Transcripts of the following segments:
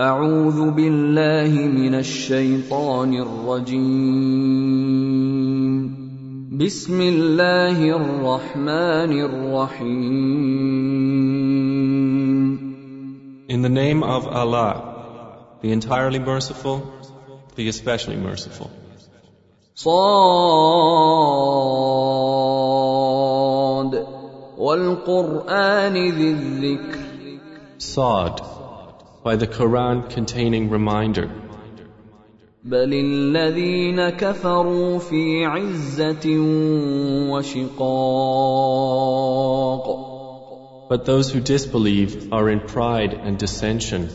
أعوذ بالله من الشيطان الرجيم. بسم الله الرحمن الرحيم. In the name of Allah, the entirely merciful, the especially merciful. صاد والقرآن ذي الذكر Sod, by the Quran containing reminder. بل الذين كفروا في عزة وشقاق But those who disbelieve are in pride and dissension.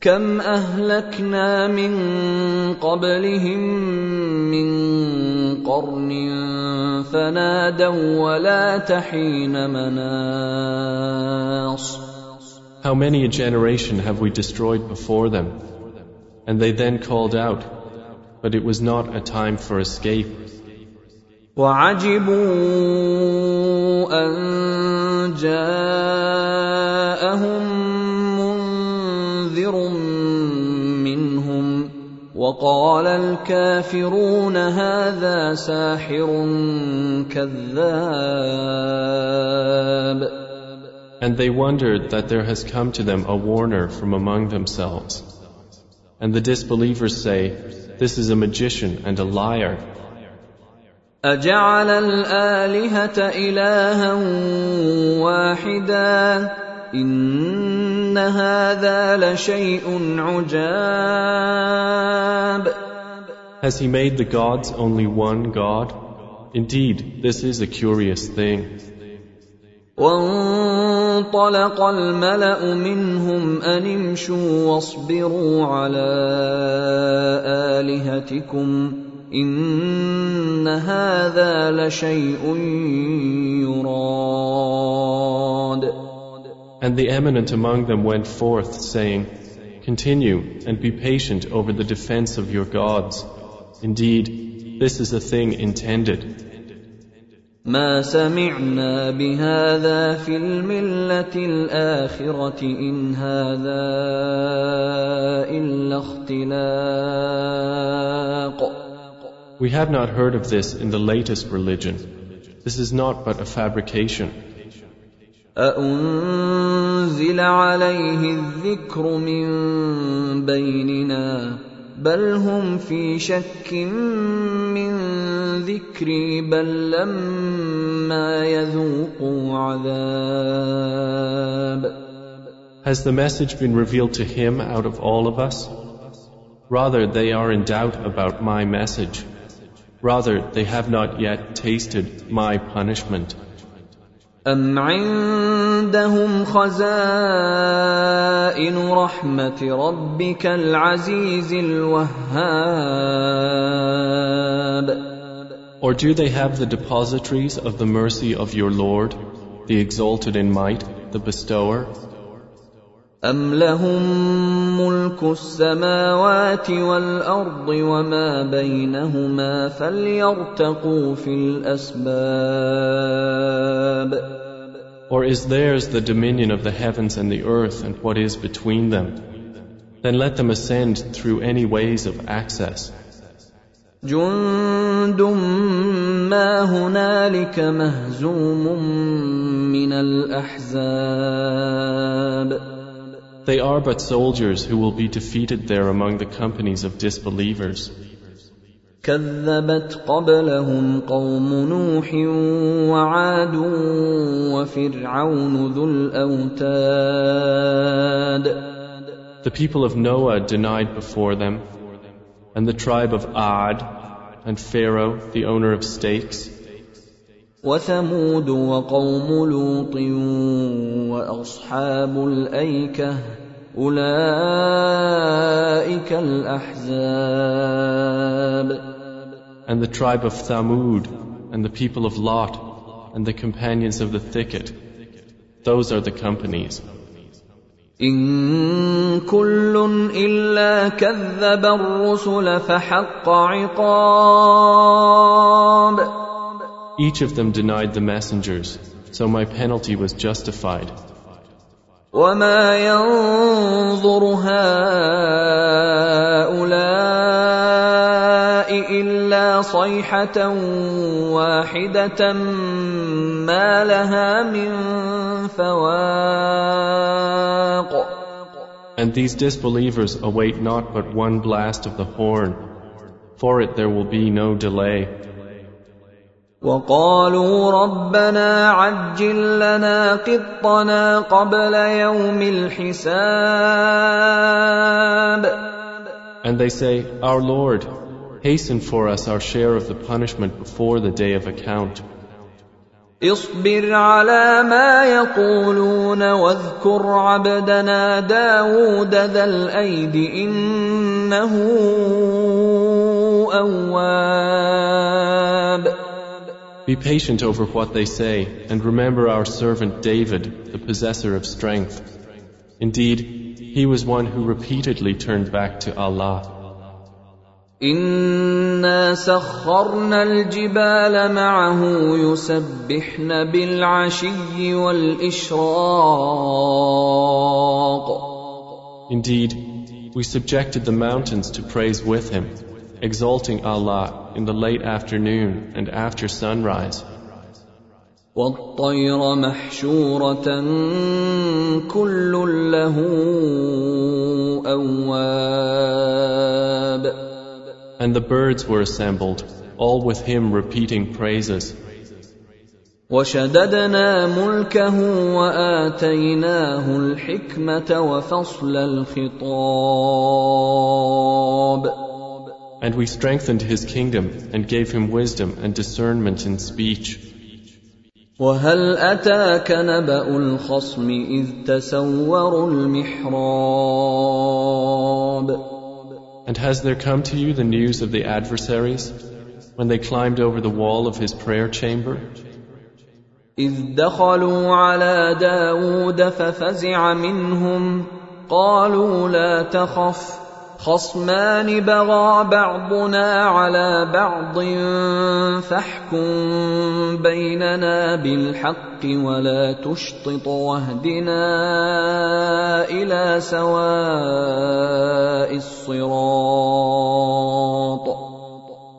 كم أهلكنا من قبلهم من قرن فنادوا ولا تحين مناص How many a generation have we destroyed before them? And they then called out, but it was not a time for escape. وعجبوا أن جاءهم منذر منهم وقال الكافرون هذا ساحر كذاب And they wondered that there has come to them a warner from among themselves. And the disbelievers say, This is a magician and a liar. أجعل الآلهة إلها واحدا إن هذا لشيء عجاب Has he made the gods only one God? Indeed, this is a curious thing. وانطلق الملأ منهم أن امشوا واصبروا على آلهتكم إن هذا لشيء يراد And the eminent among them went forth, saying, Continue and be patient over the defense of your gods. Indeed, this is a thing intended. ما سمعنا بهذا في الملة الآخرة إن هذا إلا اختلاق We have not heard of this in the latest religion. This is not but a fabrication. أأنزل عليه الذكر من بيننا بل هم في شك من ذكري بل لما يذوقوا عذاب Has the message been revealed to him out of all of us? Rather, they are in doubt about my message. Rather, they have not yet tasted my punishment. أم عندهم خزائن رحمة ربك العزيز الوهاب Or do they have the depositories of the mercy of your Lord, the exalted in might, the bestower? أم لهم ملك السماوات والأرض وما بينهما فليرتقوا في الأسباب Or is theirs the dominion of the heavens and the earth and what is between them? Then let them ascend through any ways of access. جند ما هنالك مهزوم من الأحزاب They are but soldiers who will be defeated there among the companies of disbelievers. كذبت قبلهم قوم نوح وعاد وفرعون ذو الأوتاد The people of Noah denied before them, and the tribe of Ad, and Pharaoh, the owner of stakes, وثمود وقوم لوط وأصحاب الأيكة أولئك الأحزاب and the tribe of Thamud, and the people of Lot, and the companions of the thicket. Those are the companies. إن كل إلا كذب الرسل فحق عقاب Each of them denied the messengers, so my penalty was justified. وما ينظر هؤلاء الا صيحه واحده ما لها من فواق And these disbelievers await not but one blast of the horn. For it there will be no delay. وقالوا ربنا عجل لنا قطنا قبل يوم الحساب And they say, Our Lord, hasten for us our share of the punishment before the day of account. اصبر على ما يقولون واذكر عبدنا داود ذا الأيد إنه أواب Be patient over what they say, and remember our servant David, the possessor of strength. Indeed, he was one who repeatedly turned back to Allah. إنا سخرنا الجبال معه يسبحن بالعشي والإشراق Indeed, we subjected the mountains to praise with him, exalting Allah in the late afternoon and after sunrise, والطير محشورة كل له أواب and the birds were assembled, all with him repeating praises. وشددنا ملكه واتيناه الحكمه وفصل الخطاب And we strengthened his kingdom and gave him wisdom and discernment in speech. وهل اتاك نبا الخصم اذ تسوروا المحراب And has there come to you the news of the adversaries when they climbed over the wall of his prayer chamber? إذ دخلوا على داود ففزع منهم قالوا لا تخف خصمان بغى بعضنا على بعض فاحكم بيننا بالحق ولا تشطط واهدنا الى سواء الصراط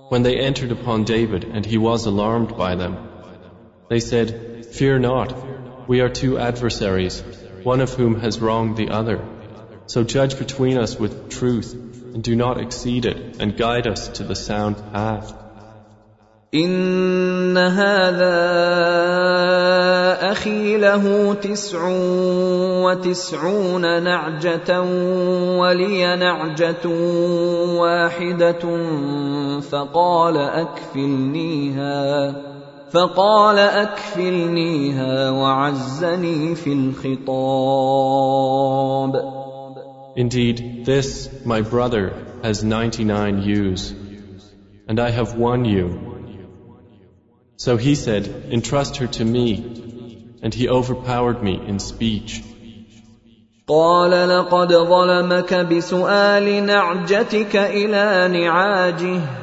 When they entered upon David and he was alarmed by them, they said, Fear not, we are two adversaries, one of whom has wronged the other. So judge between us with truth, and do not exceed it, and guide us to the sound path. إن هذا أخي له تسع وتسعون نعجة ولي نعجة واحدة فقال أكفلنيها فقال أكفلنيها وعزني في الخطاب Indeed, this, my brother, has 99 ewes, and I have one ewe. So he said, Entrust her to me, and he overpowered me in speech. قال لقد ظلمك بسؤال نعجتك إلى نعاجه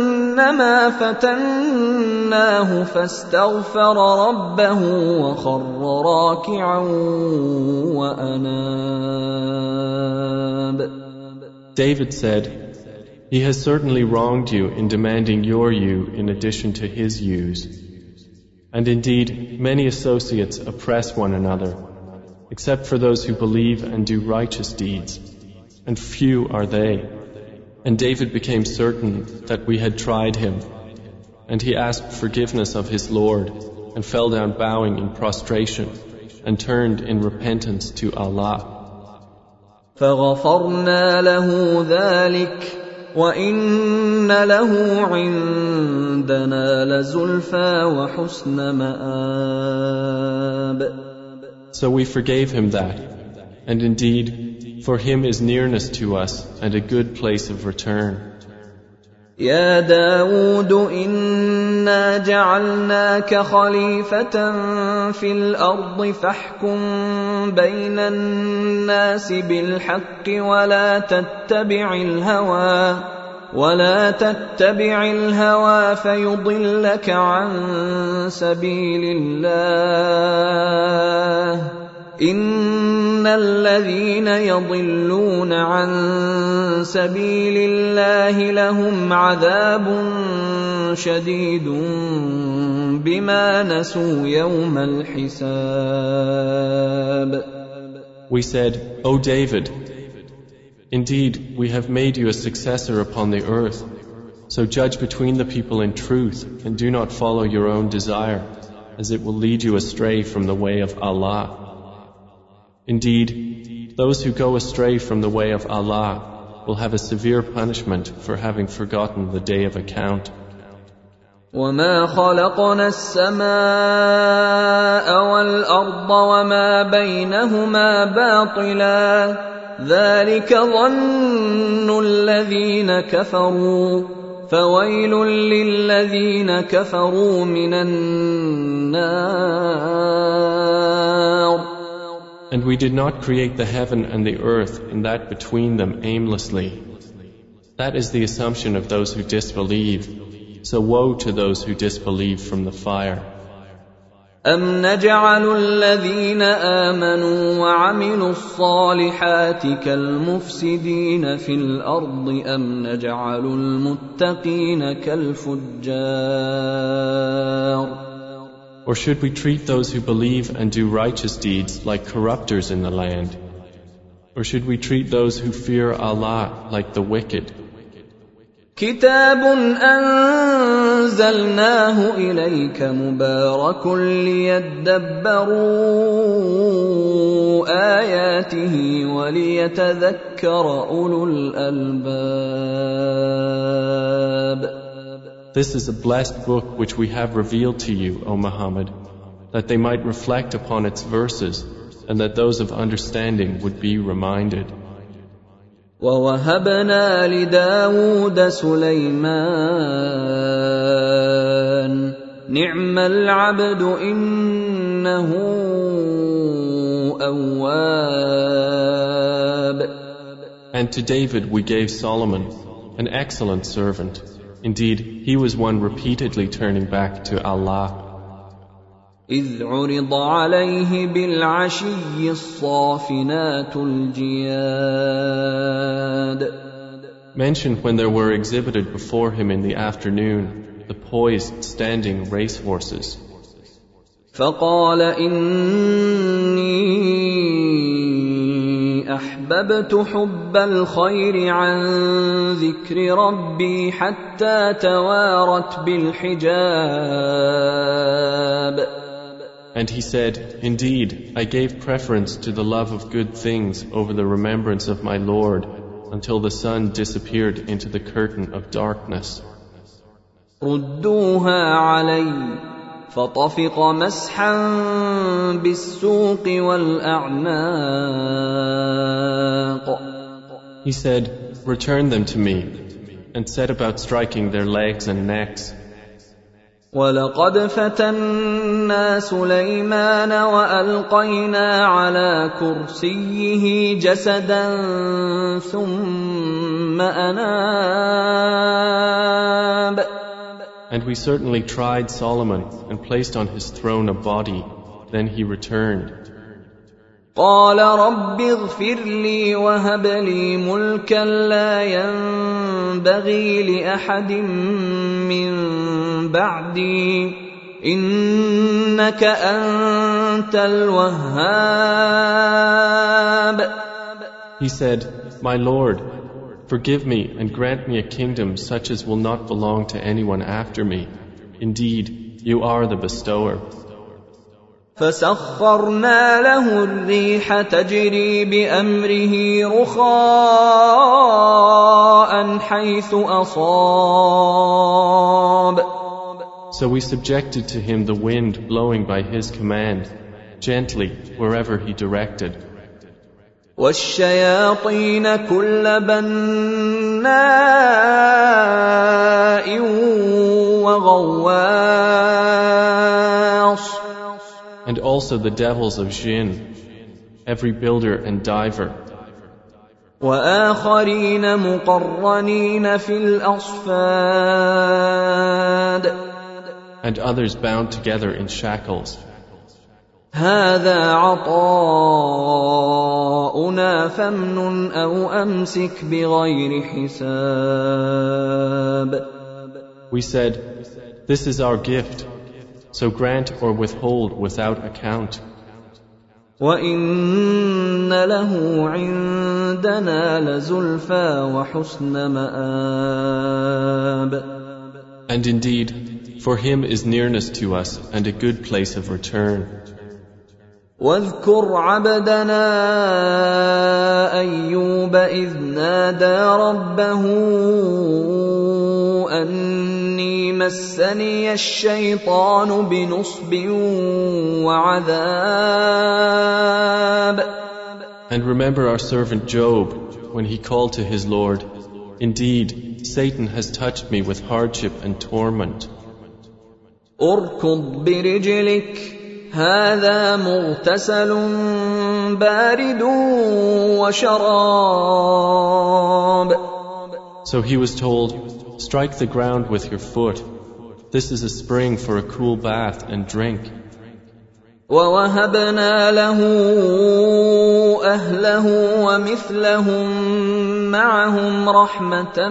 انما فتناه فاستغفر ربه وخر راكعا واناب David said, He has certainly wronged you in demanding your ewe in addition to his ewes. And indeed, many associates oppress one another, except for those who believe and do righteous deeds, and few are they. And David became certain that we had tried him, and he asked forgiveness of his Lord, and fell down bowing in prostration, and turned in repentance to Allah. فغفرنا له ذلك وان له عندنا لزلفى وحسن مآب So we forgave him that, and indeed, for him is nearness to us and a good place of return. يا داود إنا جعلناك خليفة في الأرض فاحكم بين الناس بالحق ولا تتبع الهوى ولا تتبع الهوى فيضلك عن سبيل الله ان الذين يضلون عن سبيل الله لهم عذاب شديد بما نسوا يوم الحساب We said, O David, Indeed, we have made you a successor upon the earth. So judge between the people in truth and do not follow your own desire, as it will lead you astray from the way of Allah. Indeed, those who go astray from the way of Allah will have a severe punishment for having forgotten the day of account. وما خلقنا السماء والارض وما بينهما باطلا ذلك ظن الذين كفروا فويل للذين كفروا من النار And we did not create the heaven and the earth and that between them aimlessly. That is the assumption of those who disbelieve. So woe to those who disbelieve from the fire. أم نجعل الذين آمنوا وعملوا الصالحات كالمفسدين في الأرض أم نجعل المتقين كالفجار Or should we treat those who believe and do righteous deeds like corrupters in the land? Or should we treat those who fear Allah like the wicked? كتاب انزلناه اليك مبارك ليدبروا اياته وليتذكر اولو الالباب This is a blessed book which we have revealed to you, O Muhammad, that they might reflect upon its verses and that those of understanding would be reminded. ووهبنا لداود سليمان نعم العبد انه اواب And to David we gave Solomon, an excellent servant. Indeed, he was one repeatedly turning back to Allah. إذ عرض عليه بالعشي الصافنات الجياد Mentioned when there were exhibited before him in the afternoon the poised standing racehorses. فقال إني أحببت حب الخير عن ذكر ربي حتى توارت بالحجاب And he said, Indeed, I gave preference to the love of good things over the remembrance of my Lord until the sun disappeared into the curtain of darkness. ردوها علي فطفق مسحا بالسوق والأعناق He said, Return them to me, and set about striking their legs and necks. ولقد فتنا سليمان والقينا على كرسيه جسدا ثم اناب And we certainly tried Solomon and placed on his throne a body. Then he returned. قال رب اغفر لي وهب لي ملكا لا ينبغي لاحد من بعدي انك انت الوهاب He said, My Lord, forgive me and grant me a kingdom such as will not belong to anyone after me. Indeed, you are the bestower. فسخرنا له الريح تجري بامره رخاء حيث اصاب So we subjected to him the wind blowing by his command, gently wherever he directed. والشياطين كل بناء وغواص And also the devils of jinn, every builder and diver, واخرين مقرنين في الاصفاد and others bound together in shackles. هذا عطاؤنا فامنن او امسك بغير حساب We said, This is our gift, so grant or withhold without account. وان له عندنا لزلفى وحسن مآب And indeed, for him is nearness to us and a good place of return. واذكر عبدنا ايوب اذ نادى ربه اني مسني الشيطان بنصب وعذاب And remember our servant Job when he called to his Lord, Indeed, Satan has touched me with hardship and torment. اركض برجلك هذا مغتسل بارد وشراب So he was told, Strike the ground with your foot. This is a spring for a cool bath and drink. ووهبنا له اهله ومثلهم معهم رحمه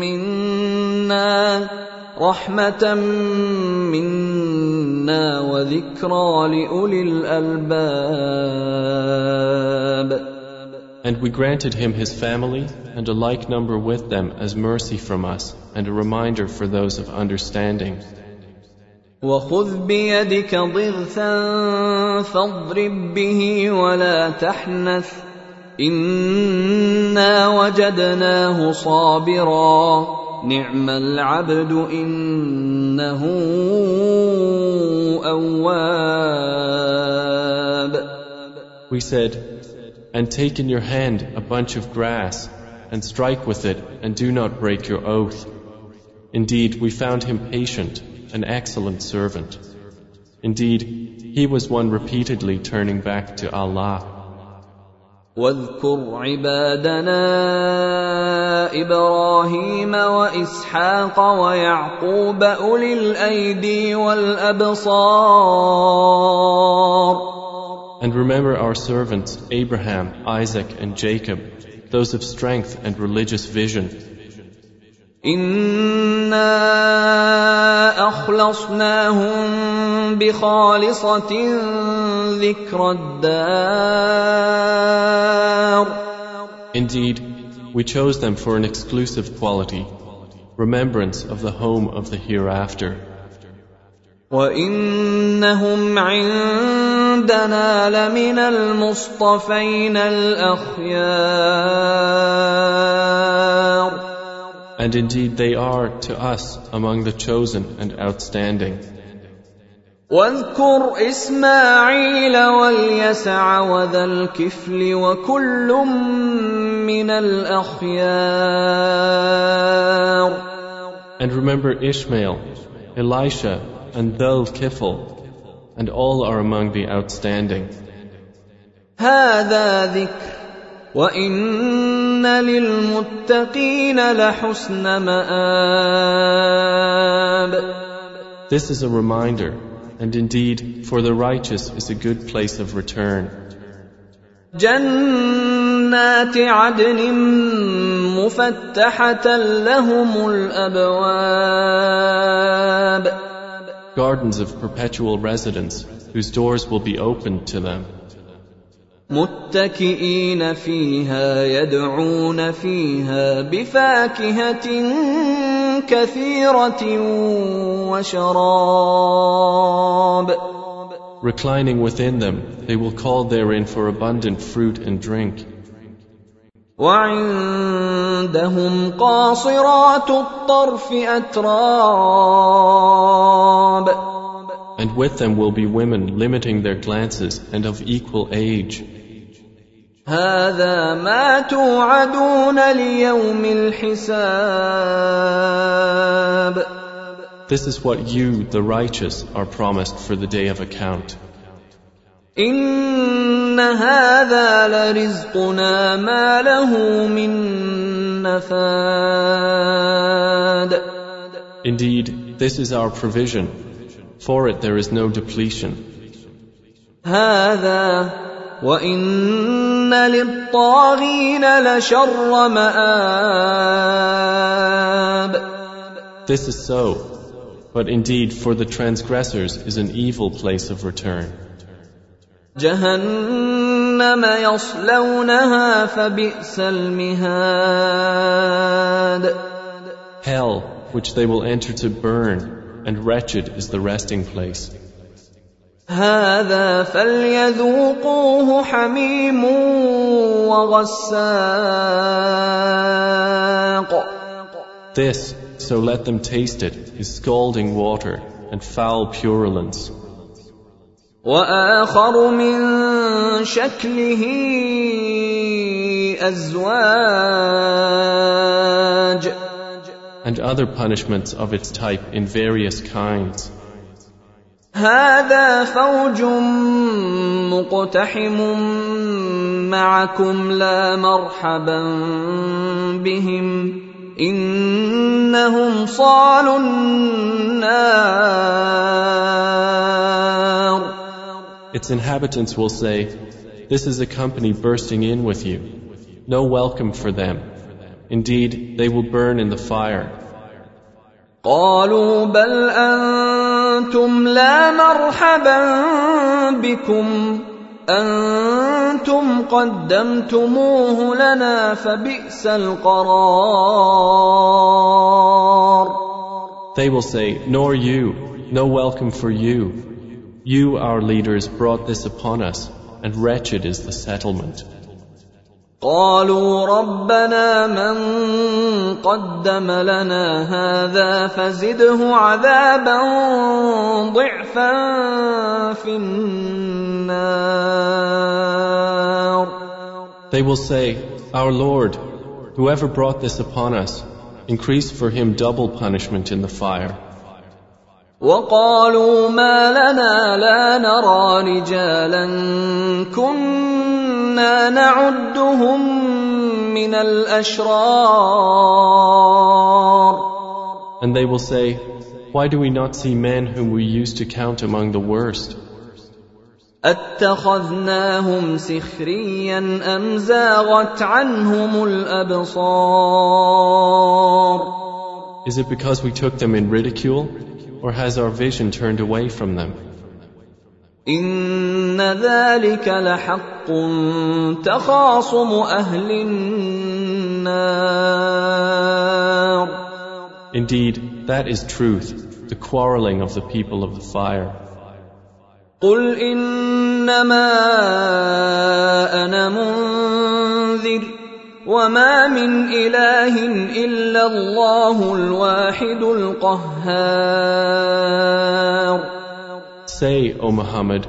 منا رحمه منا وذكرى لاولي الالباب And we granted him his family and a like number with them as mercy from us and a reminder for those of understanding. وخذ بيدك ضغثا فاضرب به ولا تحنث انا وجدناه صابرا نعم العبد انه اواب We said, And take in your hand a bunch of grass and strike with it and do not break your oath. Indeed, we found him patient, an excellent servant. Indeed, he was one repeatedly turning back to Allah. واذكر عبادنا إبراهيم واسحاق ويعقوب اولي الايدي والابصار And remember our servants Abraham, Isaac, and Jacob, those of strength and religious vision. انا اخلصناهم بخالصه ذكر الدار Indeed, we chose them for an exclusive quality, remembrance of the home of the hereafter. وانهم عندنا لمن المصطفين الاخيار And indeed they are to us among the chosen and outstanding. واذكر اسماعيل واليسع وذا الكفل وكل من الاخيار And remember Ishmael, Elisha, and Dhul Kifl, and all are among the outstanding. هذا ذكر وان للمتقين لحسن مآب This is a reminder, and indeed, for the righteous is a good place of return. جنات عدن مفتحة لهم الأبواب Gardens of perpetual residence, whose doors will be opened to them. متكئين فيها يدعون فيها بفاكهة كثيرة وشراب Reclining within them, they will call therein for abundant fruit and drink. وعندهم قاصرات الطرف أتراب And with them will be women limiting their glances and of equal age. هذا ما توعدون ليوم الحساب This is what you, the righteous, are promised for the day of account. إن هذا لرزقنا ما له من نفاد Indeed, this is our provision. For it there is no depletion. هذا وإن للطاغين لشر مآب This is so. But indeed, for the transgressors is an evil place of return. جهنم يصلونها فبئس المهاد Hell, which they will enter to burn, and wretched is the resting place. هذا فليذوقوه حميم وغساق This, so let them taste it, is scalding water and foul purulence. واخر من شكله ازواج and other punishments of its type in various kinds. هذا فوج مقتحم معكم لا مرحبا بهم انهم صالوا النار Its inhabitants will say, This is a company bursting in with you. No welcome for them. Indeed, they will burn in the fire. قالوا بل انتم لا مرحبا بكم انتم قدمتموه لنا فبئس القرار They will say, Nor you, no welcome for you. You, our leaders, brought this upon us, and wretched is the settlement. قالوا ربنا من قدم لنا هذا فزده عذابا ضعفا في النار They will say, Our Lord, whoever brought this upon us, increase for him double punishment in the fire. وقالوا ما لنا لا نرى رجالا كنا نعدهم من الاشرار And they will say, Why do we not see men whom we used to count among the worst? اتخذناهم سخريا ام زاغت عنهم الابصار Is it because we took them in ridicule, or has our vision turned away from them? ان ذلك لحق تخاصم أهل النار Indeed, that is truth, the quarreling of the people of the fire. قل انما أنا منذر وما من اله الا الله الواحد القهار Say, O Muhammad,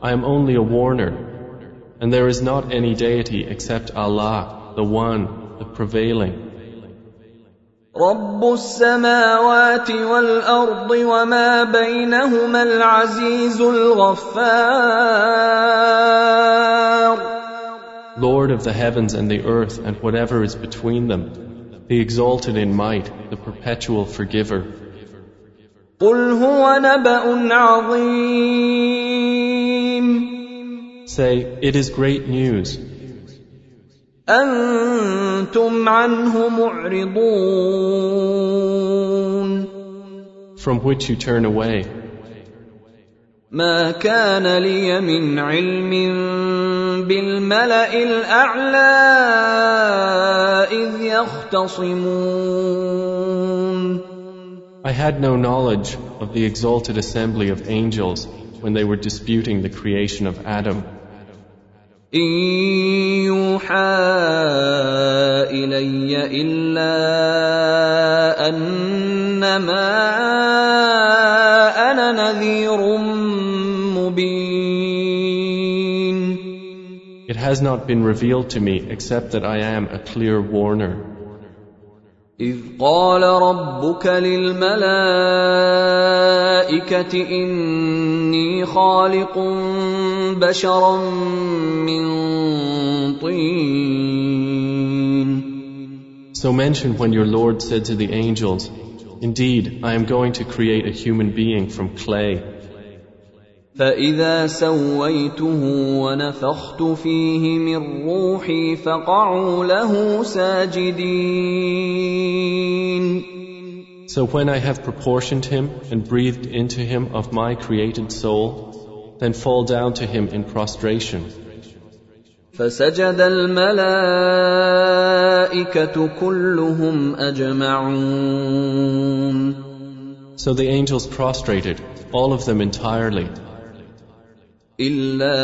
I am only a warner, and there is not any deity except Allah, the One, the Prevailing. رب السماوات والارض وما بينهما العزيز الغفار Lord of the heavens and the earth and whatever is between them, the exalted in might, the perpetual forgiver. قل هو نبأ عظيم Say, it is great news. أنتم عنه معرضون from which you turn away. ما كان لي من علم بالملأ الأعلى إذ يختصمون I had no knowledge of the exalted assembly of angels when they were disputing the creation of Adam. إن يوحى إلي إلا أنما أنا نذير مبين It has not been revealed to me except that I am a clear warner. إذ قال ربك للملائكة إني خالق بشرا من طين So mention when your Lord said to the angels, Indeed, I am going to create a human being from clay. فإذا سويته ونفخت فيه من روحي فقعوا له ساجدين So when I have proportioned him and breathed into him of my created soul, then fall down to him in prostration. فسجد الملائكة كلهم أجمعون So the angels prostrated, all of them entirely, إلا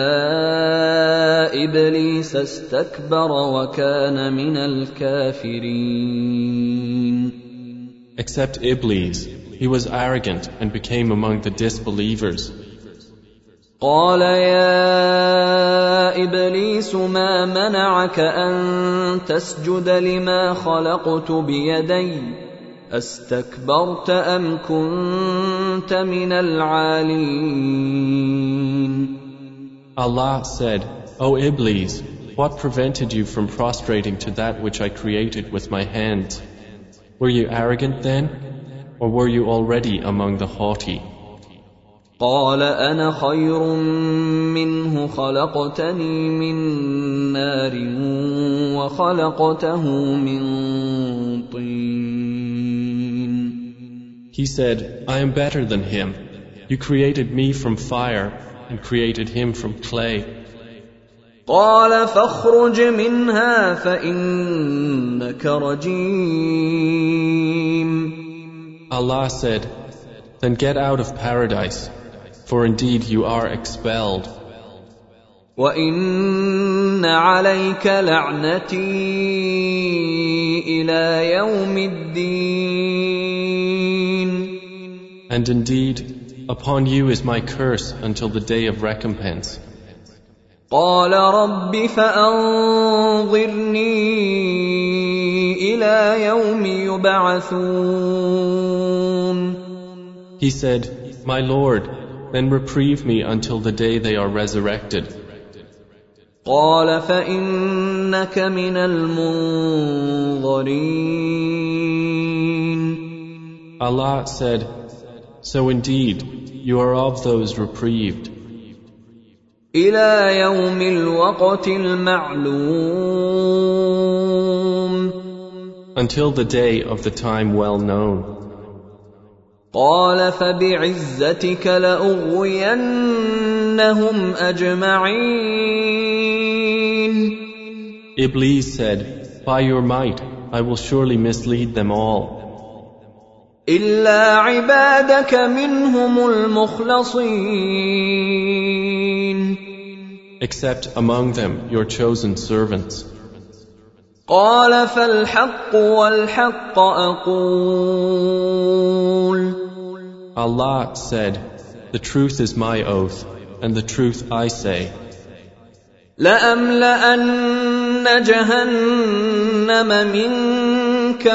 إبليس استكبر وكان من الكافرين except Iblis. He was arrogant and became among the disbelievers. قال يا إبليس ما منعك أن تسجد لما خلقت بيدي أستكبرت أم كنت من العالين Allah said, O Iblis, what prevented you from prostrating to that which I created with my hands? Were you arrogant then? Or were you already among the haughty? قال انا خير منه خلقتني من نار وخلقته من طين He said, I am better than him. You created me from fire and created him from clay. قال فاخرج منها فانك رجيم Allah said, Then get out of paradise, for indeed you are expelled. وان عليك لعنتي الى يوم الدين And indeed, upon you is my curse until the day of recompense. قال رب فانظرني الى يوم يبعثون He said, My Lord, then reprieve me until the day they are resurrected. قال فانك من المنظرين Allah said, So indeed, you are of those reprieved الى يوم الوقت المعلوم until the day of the time well known. قال فبعزتك لاغوينهم اجمعين Iblis said, By your might, I will surely mislead them all, الا عبادك منهم المخلصين except among them your chosen servants. قال فالحق والحق أقول Allah said, The truth is my oath, and the truth I say, لأملأن جهنم منك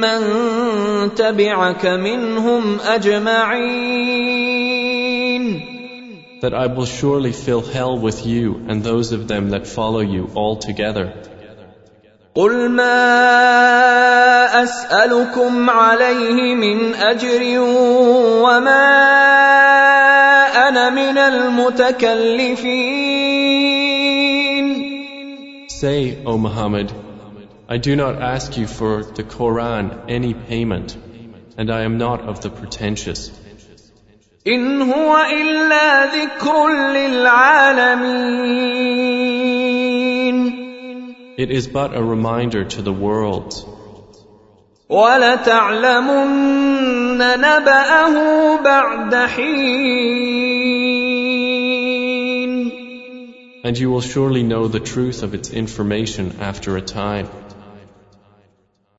وممن تبعك منهم أجمعين that I will surely fill hell with you and those of them that follow you all together. قل ما أسألكم عليه من أجر وما أنا من المتكلفين Say, O Muhammad, I do not ask you for the Quran any payment, and I am not of the pretentious. إن هو إلا ذكر للعالمين It is but a reminder to the worlds, ولتعلمن نبأه بعد حين and you will surely know the truth of its information after a time.